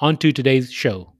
on to today's show.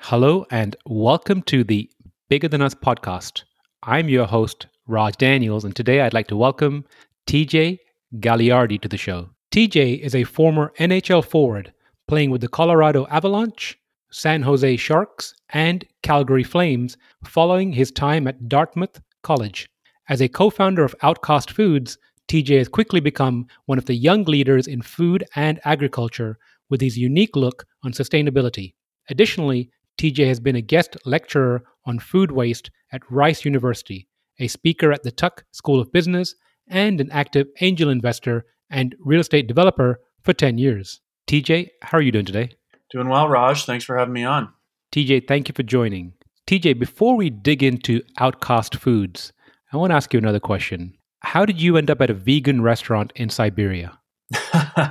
Hello, and welcome to the Bigger Than Us podcast. I'm your host, Raj Daniels, and today I'd like to welcome TJ Galiardi to the show. TJ is a former NHL forward playing with the Colorado Avalanche, San Jose Sharks, and Calgary Flames following his time at Dartmouth College. As a co founder of Outcast Foods, TJ has quickly become one of the young leaders in food and agriculture with his unique look on sustainability. Additionally, TJ has been a guest lecturer on food waste at Rice University, a speaker at the Tuck School of Business, and an active angel investor and real estate developer for 10 years. TJ, how are you doing today? Doing well, Raj. Thanks for having me on. TJ, thank you for joining. TJ, before we dig into Outcast Foods, I want to ask you another question. How did you end up at a vegan restaurant in Siberia? uh,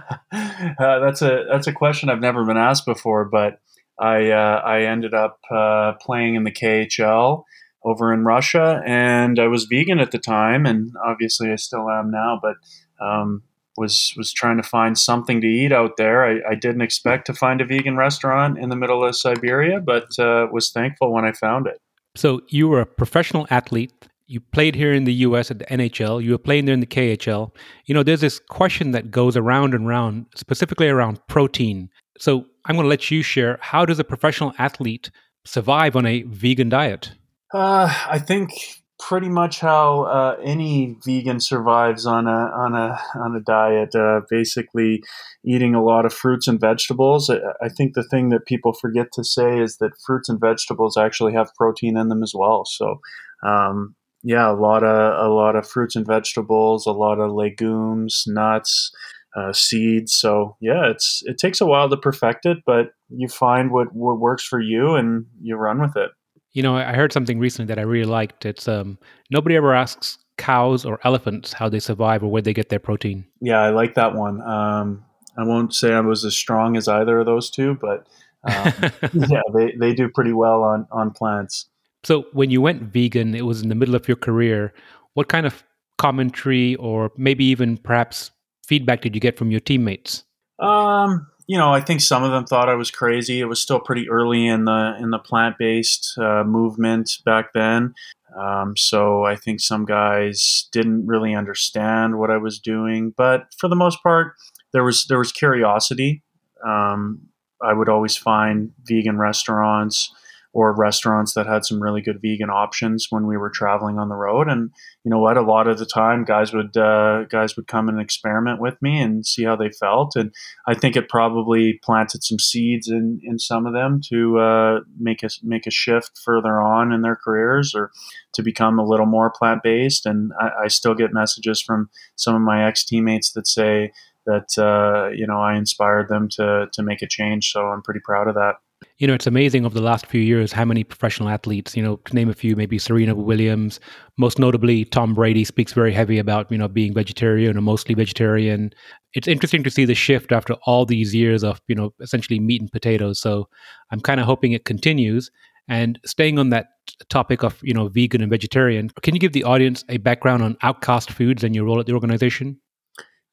that's a that's a question I've never been asked before, but I uh, I ended up uh, playing in the KHL over in Russia, and I was vegan at the time, and obviously I still am now. But um, was was trying to find something to eat out there. I, I, didn't expect to find a vegan restaurant in the middle of Siberia, but uh, was thankful when I found it. So you were a professional athlete you played here in the US at the NHL, you were playing there in the KHL. You know, there's this question that goes around and around, specifically around protein. So I'm going to let you share how does a professional athlete survive on a vegan diet? Uh, I think pretty much how uh, any vegan survives on a on a on a diet. Uh, basically, eating a lot of fruits and vegetables. I think the thing that people forget to say is that fruits and vegetables actually have protein in them as well. So, um, yeah, a lot of a lot of fruits and vegetables, a lot of legumes, nuts, uh, seeds. So yeah, it's it takes a while to perfect it, but you find what what works for you and you run with it. You know, I heard something recently that I really liked. It's um nobody ever asks cows or elephants how they survive or where they get their protein. Yeah, I like that one. Um, I won't say I was as strong as either of those two, but um, yeah, they, they do pretty well on on plants. So when you went vegan, it was in the middle of your career. What kind of commentary or maybe even perhaps feedback did you get from your teammates? Um, you know, I think some of them thought I was crazy. It was still pretty early in the in the plant based uh, movement back then. Um, so I think some guys didn't really understand what I was doing, but for the most part, there was there was curiosity. Um, I would always find vegan restaurants or restaurants that had some really good vegan options when we were traveling on the road. And you know what? A lot of the time, guys would uh, guys would come and experiment with me and see how they felt. And I think it probably planted some seeds in, in some of them to uh, make a make a shift further on in their careers or to become a little more plant based. And I, I still get messages from some of my ex teammates that say that uh, you know I inspired them to to make a change. So I'm pretty proud of that. You know, it's amazing over the last few years how many professional athletes, you know, to name a few, maybe Serena Williams, most notably Tom Brady speaks very heavy about, you know, being vegetarian or mostly vegetarian. It's interesting to see the shift after all these years of, you know, essentially meat and potatoes. So I'm kind of hoping it continues. And staying on that topic of, you know, vegan and vegetarian, can you give the audience a background on Outcast Foods and your role at the organization?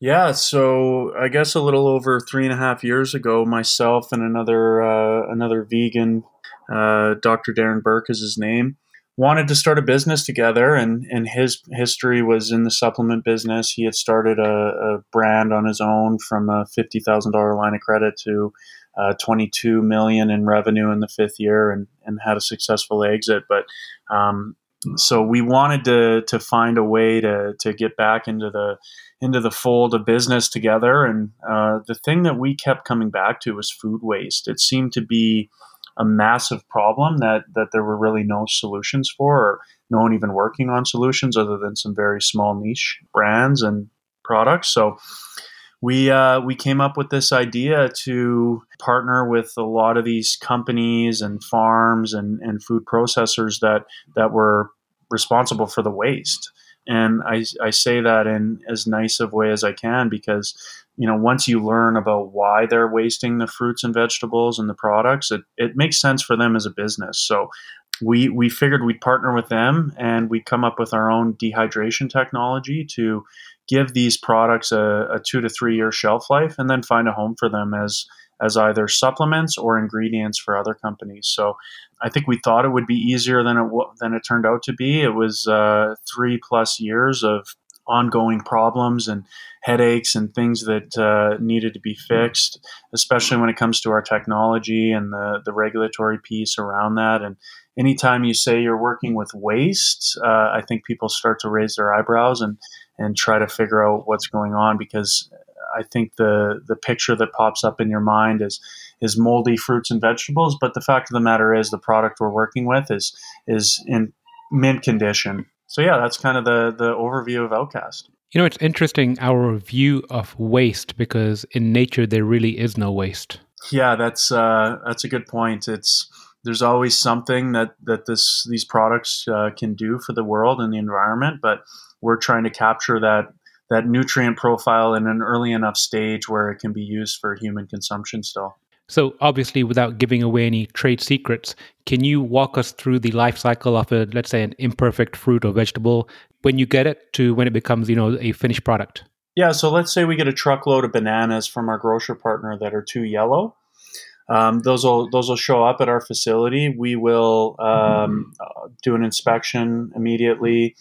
Yeah, so I guess a little over three and a half years ago, myself and another uh, another vegan, uh, Dr. Darren Burke is his name, wanted to start a business together. And, and his history was in the supplement business. He had started a, a brand on his own from a fifty thousand dollar line of credit to uh, 22 million in revenue in the fifth year, and, and had a successful exit. But um, so we wanted to to find a way to to get back into the into the fold of business together. And uh, the thing that we kept coming back to was food waste. It seemed to be a massive problem that that there were really no solutions for, or no one even working on solutions other than some very small niche brands and products. So we uh, we came up with this idea to partner with a lot of these companies and farms and, and food processors that that were responsible for the waste. And I, I say that in as nice of way as I can because you know once you learn about why they're wasting the fruits and vegetables and the products, it, it makes sense for them as a business. So we we figured we'd partner with them and we'd come up with our own dehydration technology to give these products a, a two to three year shelf life and then find a home for them as as either supplements or ingredients for other companies. So I think we thought it would be easier than it than it turned out to be. It was uh, three plus years of ongoing problems and headaches and things that uh, needed to be fixed, especially when it comes to our technology and the the regulatory piece around that. And anytime you say you're working with waste, uh, I think people start to raise their eyebrows and and try to figure out what's going on because I think the the picture that pops up in your mind is is moldy fruits and vegetables. But the fact of the matter is, the product we're working with is is in mint condition. So yeah, that's kind of the the overview of Outcast. You know, it's interesting our view of waste because in nature there really is no waste. Yeah, that's uh, that's a good point. It's there's always something that that this these products uh, can do for the world and the environment, but we're trying to capture that that nutrient profile in an early enough stage where it can be used for human consumption still. So, obviously, without giving away any trade secrets, can you walk us through the life cycle of a, let's say, an imperfect fruit or vegetable when you get it to when it becomes, you know, a finished product? Yeah. So, let's say we get a truckload of bananas from our grocer partner that are too yellow. Um, those will those will show up at our facility. We will um, do an inspection immediately.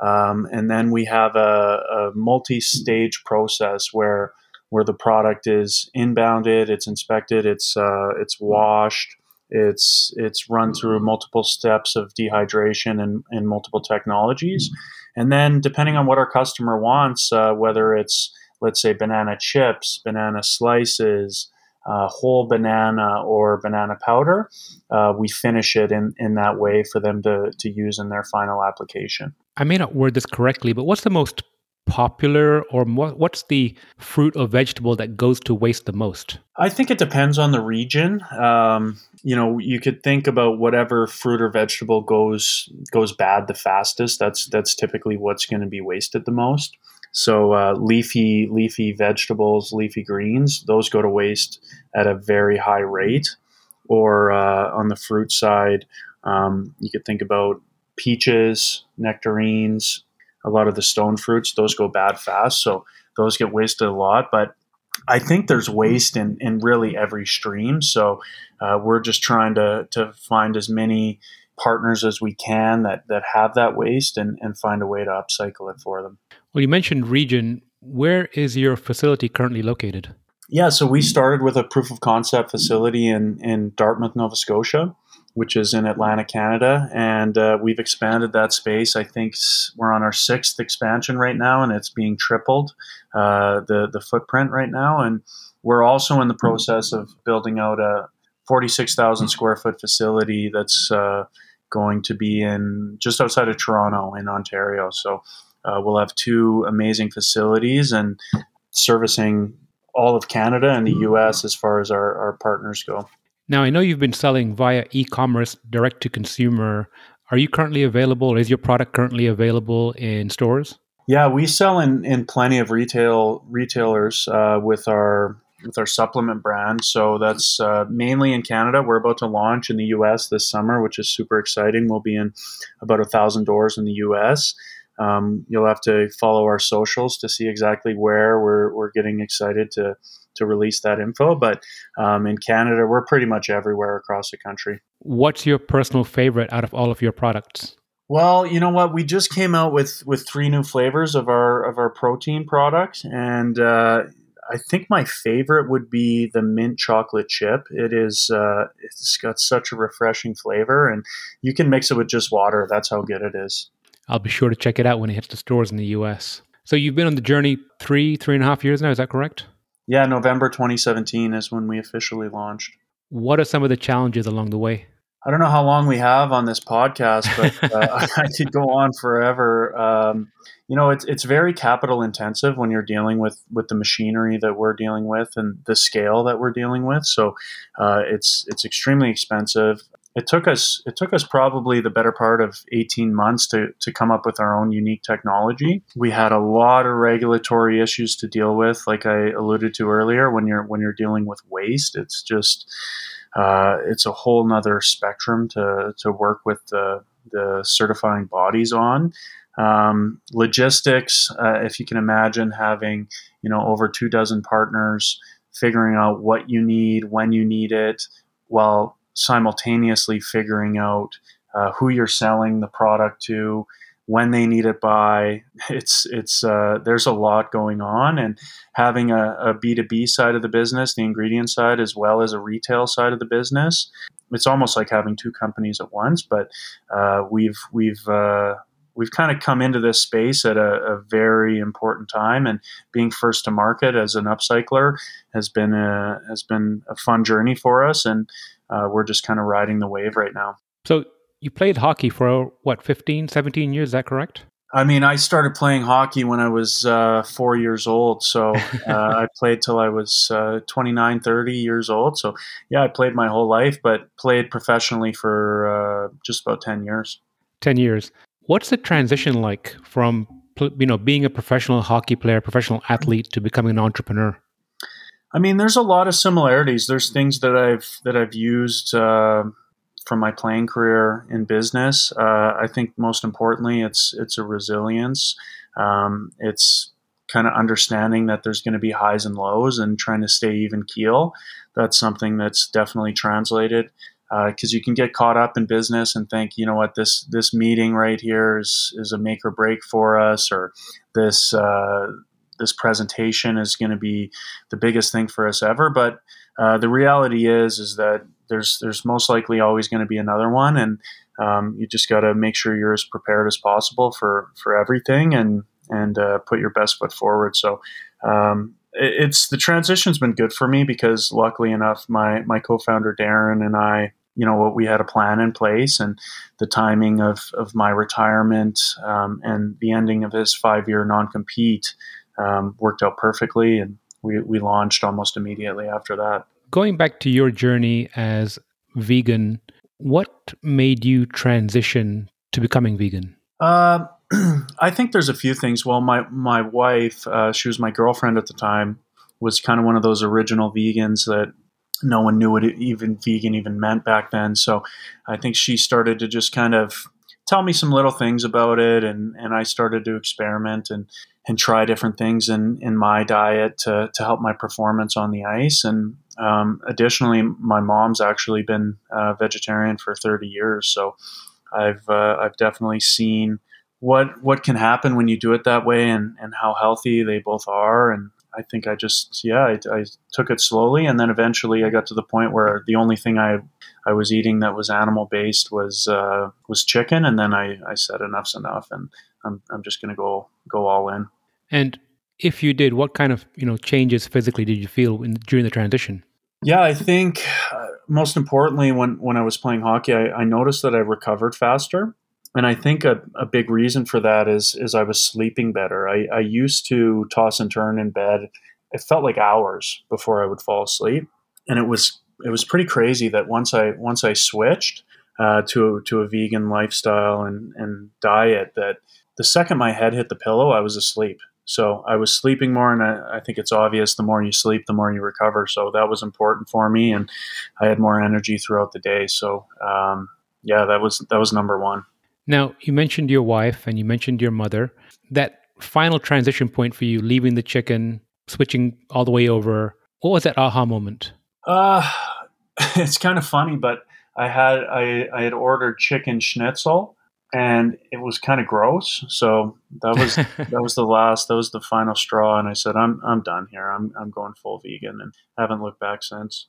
Um, and then we have a, a, multi-stage process where where the product is inbounded, it's inspected, it's uh, it's washed, it's it's run through multiple steps of dehydration and, and multiple technologies, and then depending on what our customer wants, uh, whether it's let's say banana chips, banana slices, uh, whole banana or banana powder, uh, we finish it in, in that way for them to, to use in their final application. I may not word this correctly, but what's the most popular or what's the fruit or vegetable that goes to waste the most? I think it depends on the region. Um, you know, you could think about whatever fruit or vegetable goes goes bad the fastest. That's that's typically what's going to be wasted the most. So uh, leafy leafy vegetables, leafy greens, those go to waste at a very high rate. Or uh, on the fruit side, um, you could think about peaches, nectarines, a lot of the stone fruits. Those go bad fast, so those get wasted a lot. But I think there's waste in, in really every stream. So uh, we're just trying to, to find as many partners as we can that, that have that waste and, and find a way to upcycle it for them. Well, you mentioned region. Where is your facility currently located? Yeah, so we started with a proof of concept facility in, in Dartmouth, Nova Scotia, which is in Atlantic, Canada. And uh, we've expanded that space. I think we're on our sixth expansion right now, and it's being tripled uh, the, the footprint right now. And we're also in the process of building out a 46,000 square foot facility that's uh, going to be in just outside of Toronto in Ontario. So uh, we'll have two amazing facilities and servicing all of Canada and the US as far as our, our partners go. Now, I know you've been selling via e commerce direct to consumer. Are you currently available, or is your product currently available in stores? Yeah, we sell in, in plenty of retail retailers uh, with our with our supplement brand. So that's uh, mainly in Canada. We're about to launch in the U.S. this summer, which is super exciting. We'll be in about a thousand doors in the U.S. Um, you'll have to follow our socials to see exactly where we're, we're getting excited to to release that info. But um, in Canada, we're pretty much everywhere across the country. What's your personal favorite out of all of your products? Well, you know what? We just came out with with three new flavors of our of our protein product, and uh, I think my favorite would be the mint chocolate chip. It is uh, it's got such a refreshing flavor, and you can mix it with just water. That's how good it is. I'll be sure to check it out when it hits the stores in the US. So you've been on the journey three, three and a half years now, is that correct? Yeah, November 2017 is when we officially launched. What are some of the challenges along the way? I don't know how long we have on this podcast, but uh, I could go on forever. Um, you know, it's it's very capital intensive when you're dealing with with the machinery that we're dealing with and the scale that we're dealing with. So uh, it's it's extremely expensive. It took us it took us probably the better part of 18 months to to come up with our own unique technology. We had a lot of regulatory issues to deal with, like I alluded to earlier. When you're when you're dealing with waste, it's just uh, it's a whole nother spectrum to to work with the the certifying bodies on. Um, logistics, uh, if you can imagine having, you know, over two dozen partners, figuring out what you need, when you need it, while simultaneously figuring out uh, who you're selling the product to, when they need it by. It's it's uh, there's a lot going on, and having a a B2B side of the business, the ingredient side, as well as a retail side of the business, it's almost like having two companies at once. But uh, we've we've uh, we've kind of come into this space at a, a, very important time, and being first to market as an upcycler has been a has been a fun journey for us, and uh, we're just kind of riding the wave right now. So you played hockey for what 15, 17 years? Is that correct? I mean, I started playing hockey when I was uh, four years old. So uh, I played till I was uh, 29, 30 years old. So yeah, I played my whole life, but played professionally for uh, just about 10 years. 10 years. What's the transition like from you know being a professional hockey player, professional athlete to becoming an entrepreneur? I mean, there's a lot of similarities. There's things that I've that I've used uh, from my playing career in business. Uh, I think most importantly, it's it's a resilience. Um, it's kind of understanding that there's going to be highs and lows and trying to stay even keel. That's something that's definitely translated because uh, you can get caught up in business and think, you know what, this this meeting right here is is a make or break for us, or this uh, this presentation is going to be the biggest thing for us ever. But uh, the reality is is that there's there's most likely always going to be another one, and um, you just got to make sure you're as prepared as possible for for everything and and uh, put your best foot forward. So. Um, it's the transition's been good for me because luckily enough my my co-founder Darren and I you know what we had a plan in place and the timing of, of my retirement um, and the ending of his five year non compete um, worked out perfectly and we, we launched almost immediately after that. Going back to your journey as vegan, what made you transition to becoming vegan? Uh, I think there's a few things. Well, my my wife, uh, she was my girlfriend at the time, was kind of one of those original vegans that no one knew what even vegan even meant back then. So I think she started to just kind of tell me some little things about it, and and I started to experiment and and try different things in in my diet to to help my performance on the ice. And um, additionally, my mom's actually been uh, vegetarian for 30 years, so I've uh, I've definitely seen what what can happen when you do it that way and, and how healthy they both are and I think I just yeah I, I, took it slowly and then eventually I got to the point where the only thing I I was eating that was animal based was uh, was chicken and then I, I said enough's enough and I'm I'm just gonna go go all in. And if you did, what kind of you know changes physically did you feel in, during the transition? Yeah, I think uh, most importantly when when I was playing hockey, I, I noticed that I recovered faster and I think a, a big reason for that is is I was sleeping better. I, I used to toss and turn in bed. It felt like hours before I would fall asleep, and it was it was pretty crazy that once I once I switched uh, to to a vegan lifestyle and and diet, that the second my head hit the pillow, I was asleep. So I was sleeping more, and I, I, think it's obvious the more you sleep, the more you recover. So that was important for me, and I had more energy throughout the day. So um, yeah, that was that was number one. Now, you mentioned your wife and you mentioned your mother. That final transition point for you, leaving the chicken, switching all the way over, what was that aha moment? Uh, it's kind of funny, but I had I, I had ordered chicken schnitzel and it was kind of gross. So that was that was the last that was the final straw and I said I'm I'm done here. I'm I'm going full vegan and haven't looked back since.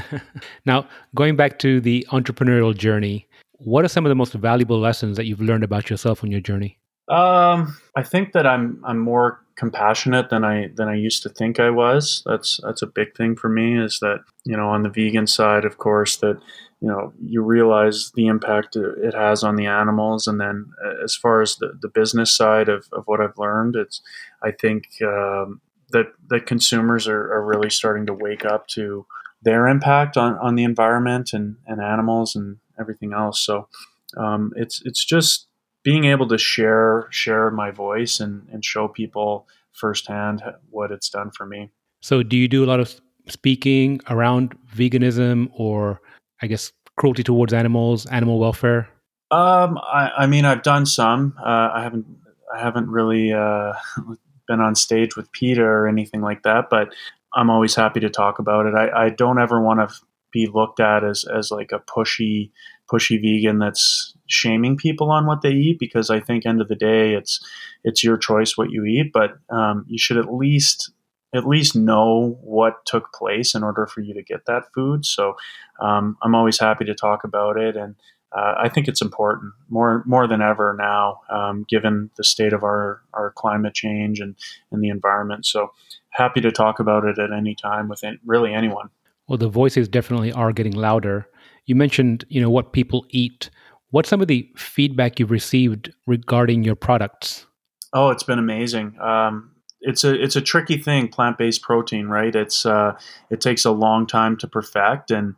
now, going back to the entrepreneurial journey, what are some of the most valuable lessons that you've learned about yourself on your journey? Um, I think that I'm I'm more compassionate than I than I used to think I was. That's that's a big thing for me. Is that you know on the vegan side, of course, that you know you realize the impact it has on the animals, and then uh, as far as the, the business side of, of what I've learned, it's I think um, that that consumers are, are really starting to wake up to their impact on, on the environment and, and animals and everything else. So um, it's it's just being able to share share my voice and, and show people firsthand what it's done for me. So, do you do a lot of speaking around veganism or, I guess, cruelty towards animals, animal welfare? Um, I, I mean, I've done some. Uh, I haven't I haven't really uh, been on stage with PETA or anything like that, but I'm always happy to talk about it. I, I don't ever want to be looked at as, as like a pushy pushy vegan that's shaming people on what they eat because I think end of the day it's it's your choice what you eat, but um, you should at least at least know what took place in order for you to get that food. So um, I'm always happy to talk about it, and uh, I think it's important more more than ever now, um, given the state of our our climate change and and the environment. So happy to talk about it at any time with really anyone. Well, the voices definitely are getting louder. You mentioned, you know, what people eat. What's some of the feedback you've received regarding your products? Oh, it's been amazing. Um, it's a it's a tricky thing, plant based protein, right? It's uh, it takes a long time to perfect, and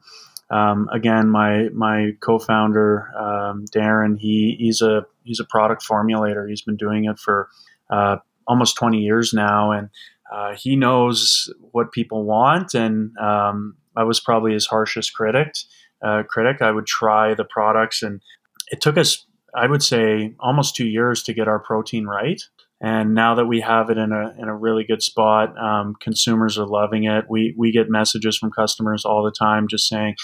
um, again, my my co-founder um, Darren, he he's a he's a product formulator. He's been doing it for uh, almost twenty years now, and uh, he knows what people want, and um, I was probably his harshest critic. Uh, critic, I would try the products, and it took us, I would say, almost two years to get our protein right. And now that we have it in a in a really good spot, um, consumers are loving it. We we get messages from customers all the time, just saying,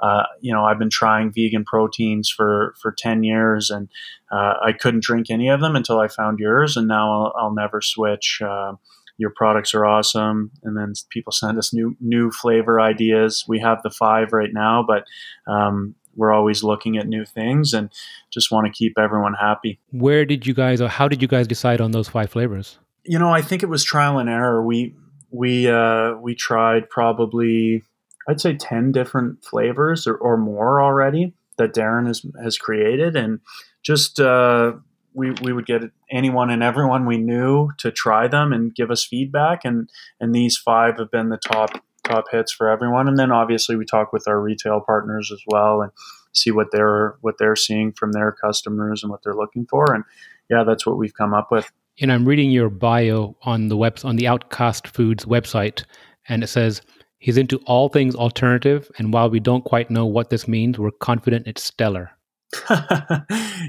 uh, you know, I've been trying vegan proteins for for ten years, and uh, I couldn't drink any of them until I found yours, and now I'll, I'll never switch. Your products are awesome. And then people send us new new flavor ideas. We have the five right now but um, we're always looking at new things and just want to keep everyone happy. Where did you guys or how did you guys decide on those five flavors? You know i think it was trial and error. We we uh, we tried probably i'd say 10 different flavors or, or more already that darren has has created. And just uh, we, we would get anyone and everyone we knew to try them and give us feedback. And and these five have been the top top hits for everyone. And then obviously we talk with our retail partners as well and see what they're what they're seeing from their customers and what they're looking for. And yeah that's what we've come up with. And i'm reading your bio on the web on the outcast foods website and it says he's into all things alternative and while we don't quite know what this means we're confident it's stellar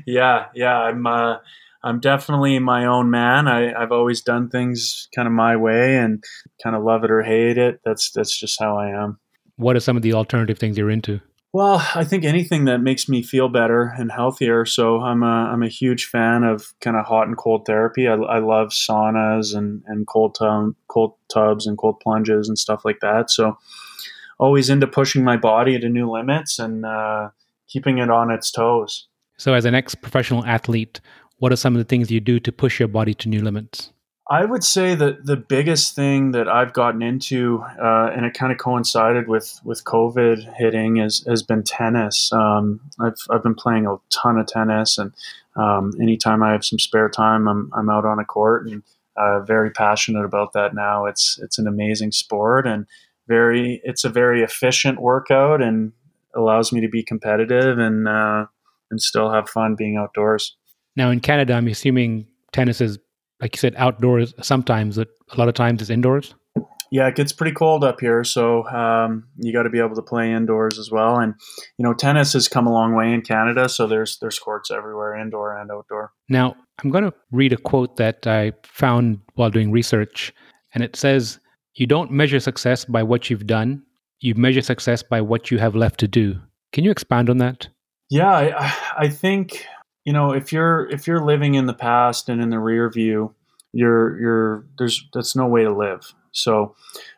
yeah, yeah, I'm uh, I'm definitely my own man. I, I've always done things kind of my way and kind of love it or hate it. That's that's just how I am. What are some of the alternative things you're into? Well, I think anything that makes me feel better and healthier. So I'm a I'm a huge fan of kind of hot and cold therapy. I, I love saunas and and cold tub, cold tubs and cold plunges and stuff like that. So always into pushing my body to new limits and uh, keeping it on its toes. So, as an ex professional athlete, what are some of the things you do to push your body to new limits? I would say that the biggest thing that I've gotten into, uh, and it kind of coincided with with COVID hitting, is has been tennis. Um, I've I've been playing a ton of tennis, and um, anytime I have some spare time, I'm I'm out on a court and uh, very passionate about that now. It's it's an amazing sport and very it's a very efficient workout and allows me to be competitive and uh, and still have fun being outdoors. Now in Canada, I'm assuming tennis is like you said outdoors. Sometimes, but a lot of times it's indoors. Yeah, it gets pretty cold up here, so um, you got to be able to play indoors as well. And you know, tennis has come a long way in Canada, so there's there's courts everywhere, indoor and outdoor. Now, I'm going to read a quote that I found while doing research, and it says, "You don't measure success by what you've done; you measure success by what you have left to do. Can you expand on that? Yeah, I, I think you know if you're if you're living in the past and in the rear view, you're you're there's that's no way to live. So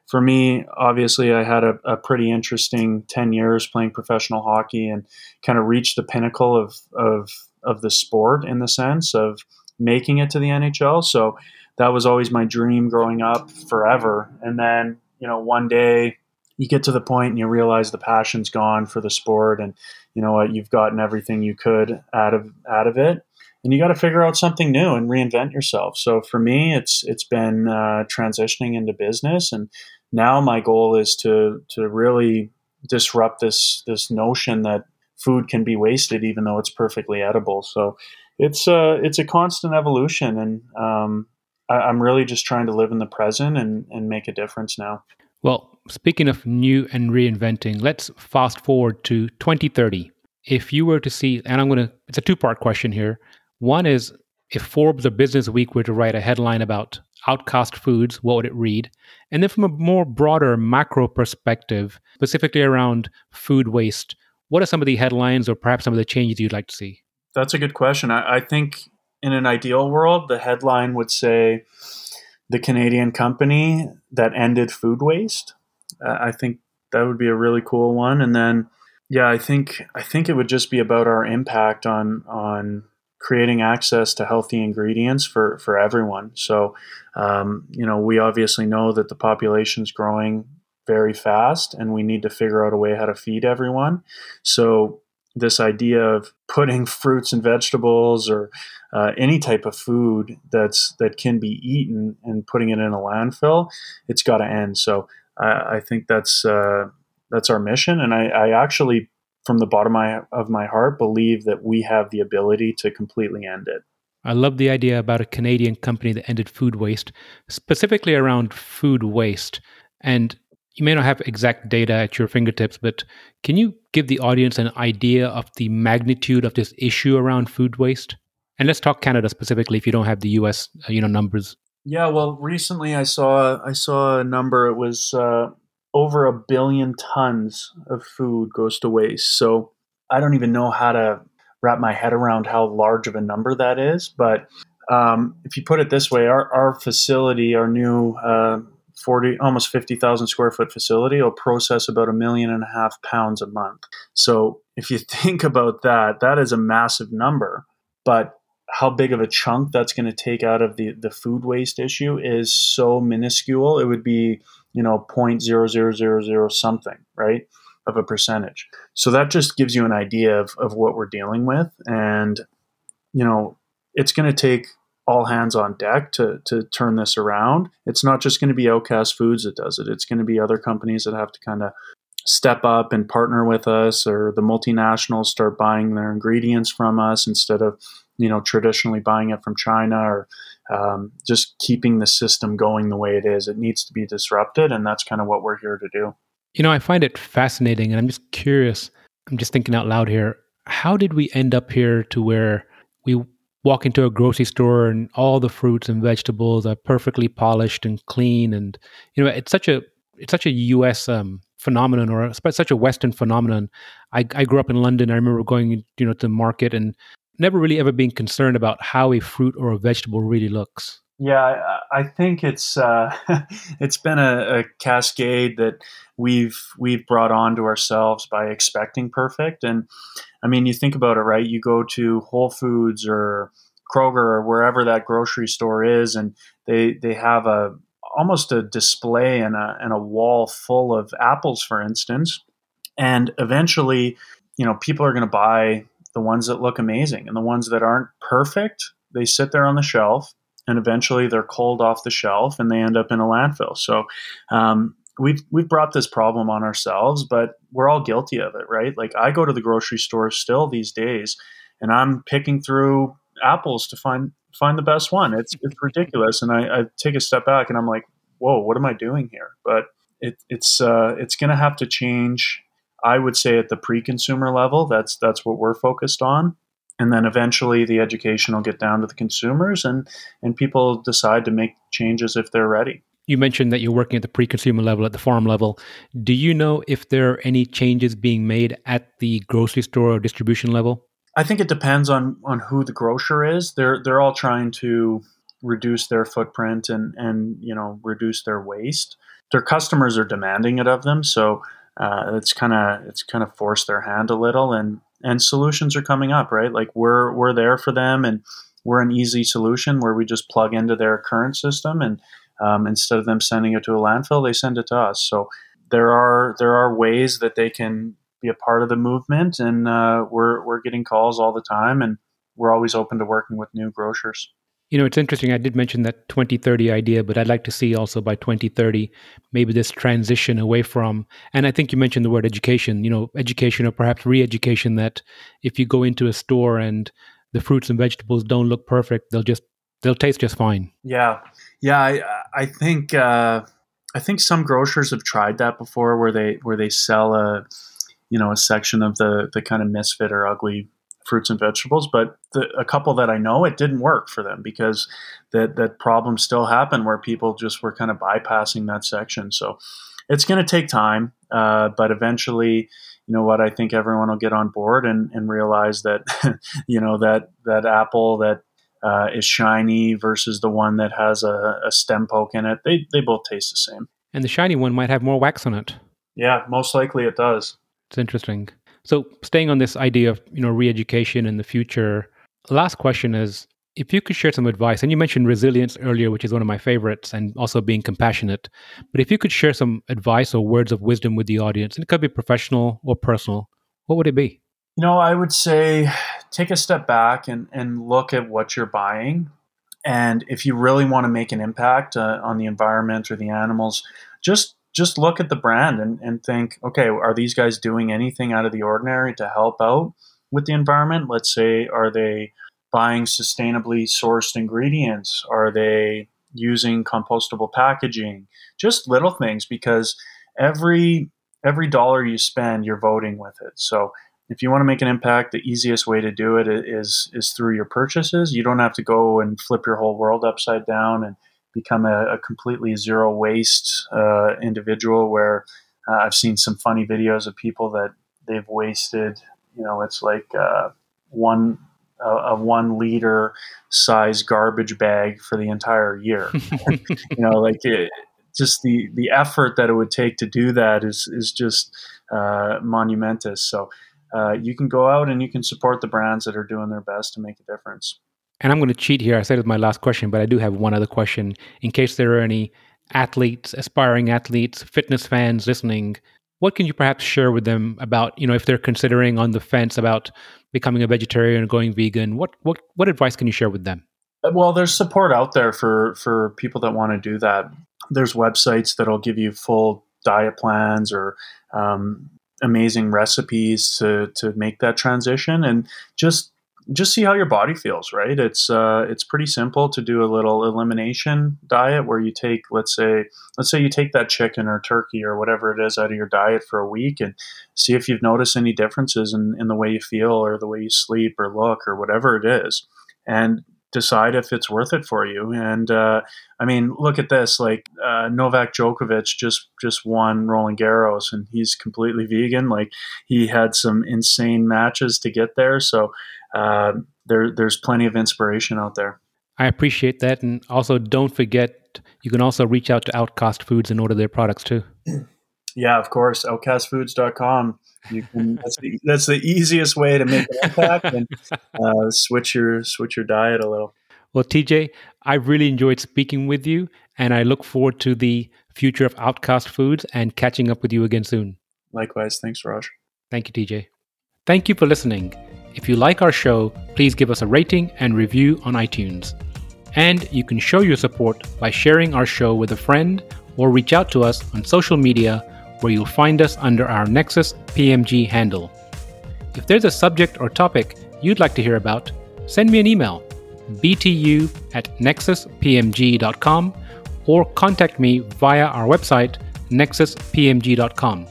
for me, obviously, I had a, a pretty interesting ten years playing professional hockey and kind of reached the pinnacle of of of the sport in the sense of making it to the NHL. So that was always my dream growing up forever. And then, you know, one day you get to the point and you realize the passion's gone for the sport and you know what, you've gotten everything you could out of out of it. And you got to figure out something new and reinvent yourself. So for me, it's it's been uh, transitioning into business, and now my goal is to to really disrupt this this notion that food can be wasted even though it's perfectly edible. So it's a uh, it's a constant evolution, and um, I, am really just trying to live in the present and and make a difference now. Well, speaking of new and reinventing, let's fast forward to 2030. If you were to see, and I'm going to, it's a two part question here. One is if Forbes or Business Week were to write a headline about outcast foods, what would it read? And then from a more broader macro perspective, specifically around food waste, what are some of the headlines or perhaps some of the changes you'd like to see? That's a good question. I, I think in an ideal world, the headline would say the Canadian company that ended food waste. I think that would be a really cool one. And then, yeah, I think I think it would just be about our impact on on creating access to healthy ingredients for for everyone. So, um, you know, we obviously know that the population is growing very fast, and we need to figure out a way how to feed everyone. So, this idea of putting fruits and vegetables or uh, any type of food that's that can be eaten and putting it in a landfill, it's got to end. So I, think that's uh, that's our mission, and I, I actually, from the bottom of my, of my heart, believe that we have the ability to completely end it. I love the idea about a Canadian company that ended food waste, specifically around food waste. And you may not have exact data at your fingertips, but can you give the audience an idea of the magnitude of this issue around food waste? And let's talk Canada specifically if you don't have the US, uh, you know, numbers. Yeah, well, recently I saw I saw a number. It was uh, over a billion tons of food goes to waste. So I don't even know how to wrap my head around how large of a number that is. But um, if you put it this way, our, our facility, our new uh, 40 almost 50,000 square foot facility will process about a million and a half pounds a month. So if you think about that, that is a massive number. But how big of a chunk that's going to take out of the, the food waste issue is so minuscule. It would be, you know, point zero zero zero zero something, right? Of a percentage. So that just gives you an idea of, of what we're dealing with. And, you know, it's going to take all hands on deck to, to turn this around. It's not just going to be Outcast Foods that does it. It's going to be other companies that have to kind of step up and partner with us or the multinationals start buying their ingredients from us instead of you know traditionally buying it from China or um, just keeping the system going the way it is. It needs to be disrupted, and that's kind of what we're here to do. You know, I find it fascinating, and I'm just curious. I'm just thinking out loud here. How did we end up here to where we walk into a grocery store and all the fruits and vegetables are perfectly polished and clean, and you know, it's such a it's such a U.S. Um, phenomenon or such a Western phenomenon. I, I grew up in London. I remember going, you know, to the market and never really ever been concerned about how a fruit or a vegetable really looks. Yeah, I, think it's uh, it's been a, a, cascade that we've we've brought on to ourselves by expecting perfect. And I mean, you think about it, right? You go to Whole Foods or Kroger or wherever that grocery store is, and they they have a almost a display and a and a wall full of apples, for instance. And eventually, you know, people are going to buy the ones that look amazing. And the ones that aren't perfect they sit there on the shelf and eventually they're culled off the shelf and they end up in a landfill. So um, we've we've brought this problem on ourselves but we're all guilty of it right? Like i go to the grocery store still these days and i'm picking through apples to find find the best one. It's it's ridiculous and i, I take a step back and i'm like whoa what am i doing here? But it, it's uh, it's going to have to change I would say at the pre-consumer level, that's that's what we're focused on. And then eventually the education will get down to the consumers and, and people decide to make changes if they're ready. You mentioned that you're working at the pre-consumer level, at the farm level. Do you know if there are any changes being made at the grocery store or distribution level? I think it depends on on who the grocer is. They're they're all trying to reduce their footprint and and you know reduce their waste. Their customers are demanding it of them, so uh, it's kind of it's kind of forced their hand a little, and and solutions are coming up, right? Like we're we're there for them, and we're an easy solution where we just plug into their current system and um, instead of them sending it to a landfill, they send it to us. So there are there are ways that they can be a part of the movement, and uh, we're we're getting calls all the time, and we're always open to working with new grocers. You know, it's interesting. I did mention that 2030 idea, but I'd like to see also by 2030 maybe this transition away from. And I think you mentioned the word education. You know, education or perhaps re-education. That if you go into a store and the fruits and vegetables don't look perfect, they'll just they'll taste just fine. Yeah, yeah. I I think uh, I think some grocers have tried that before, where they where they sell a you know a section of the the kind of misfit or ugly fruits and vegetables. But the, a couple that I know, it didn't work for them because that that problem still happened where people just were kind of bypassing that section. So it's going to take time, uh, but eventually, you know what? I think everyone will get on board and, and realize that you know that that apple that uh, is shiny versus the one that has a, a stem poke in it. They they both taste the same. And the shiny one might have more wax on it. Yeah, most likely it does. It's interesting. So, staying on this idea of you know re-education in the future, last question is if you could share some advice, and you mentioned resilience earlier, which is one of my favorites, and also being compassionate. But if you could share some advice or words of wisdom with the audience, and it could be professional or personal, what would it be? You know, I would say take a step back and, and look at what you're buying. And if you really want to make an impact uh, on the environment or the animals, just just look at the brand and, and think, okay, are these guys doing anything out of the ordinary to help out with the environment? Let's say, are they buying sustainably sourced ingredients? Are they using compostable packaging? Just little things because every every dollar you spend, you're voting with it. So if you want to make an impact, the easiest way to do it is is through your purchases. You don't have to go and flip your whole world upside down and become a, a completely zero waste uh, individual where uh, I've seen some funny videos of people that they've wasted, you know, it's like uh, one a, one liter size garbage bag for the entire year. you know, like it, just the the effort that it would take to do that is is just uh, monumentous. So uh, you can go out and you can support the brands that are doing their best to make a difference. And I'm going to cheat here. I said it's my last question, but I do have one other question in case there are any athletes, aspiring athletes, fitness fans listening. What can you perhaps share with them about, you know, if they're considering on the fence about becoming a vegetarian or going vegan? What what what advice can you share with them? Uh, well, there's support out there for for people that want to do that. There's websites that'll give you full diet plans or um, amazing recipes to to make that transition, and just just see how your body feels, right? It's uh, it's pretty simple to do a little elimination diet where you take, let's say, let's say you take that chicken or turkey or whatever it is out of your diet for a week and see if you've noticed any differences in, in the way you feel or the way you sleep or look or whatever it is. And decide if it's worth it for you. And uh, I mean, look at this: like uh, Novak Djokovic just just won Roland Garros, and he's completely vegan. Like he had some insane matches to get there, so uh, there there's plenty of inspiration out there. I appreciate that, and also don't forget you can also reach out to Outcast Foods and order their products too. Yeah, of course, outcastfoods.com. You can that's the, that's the easiest way to make an impact and uh, switch your switch your diet a little. Well, TJ, I really enjoyed speaking with you, and I look forward to the future of Outcast Foods and catching up with you again soon. Likewise, thanks, Raj. Thank you, TJ. Thank you for listening. If you like our show, please give us a rating and review on iTunes. And you can show your support by sharing our show with a friend or reach out to us on social media where you'll find us under our Nexus PMG handle. If there's a subject or topic you'd like to hear about, send me an email btu at nexuspmg.com or contact me via our website nexuspmg.com.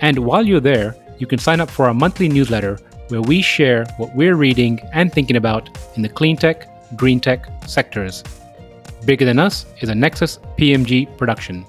And while you're there, you can sign up for our monthly newsletter where we share what we're reading and thinking about in the clean tech, green tech sectors. Bigger Than Us is a Nexus PMG production.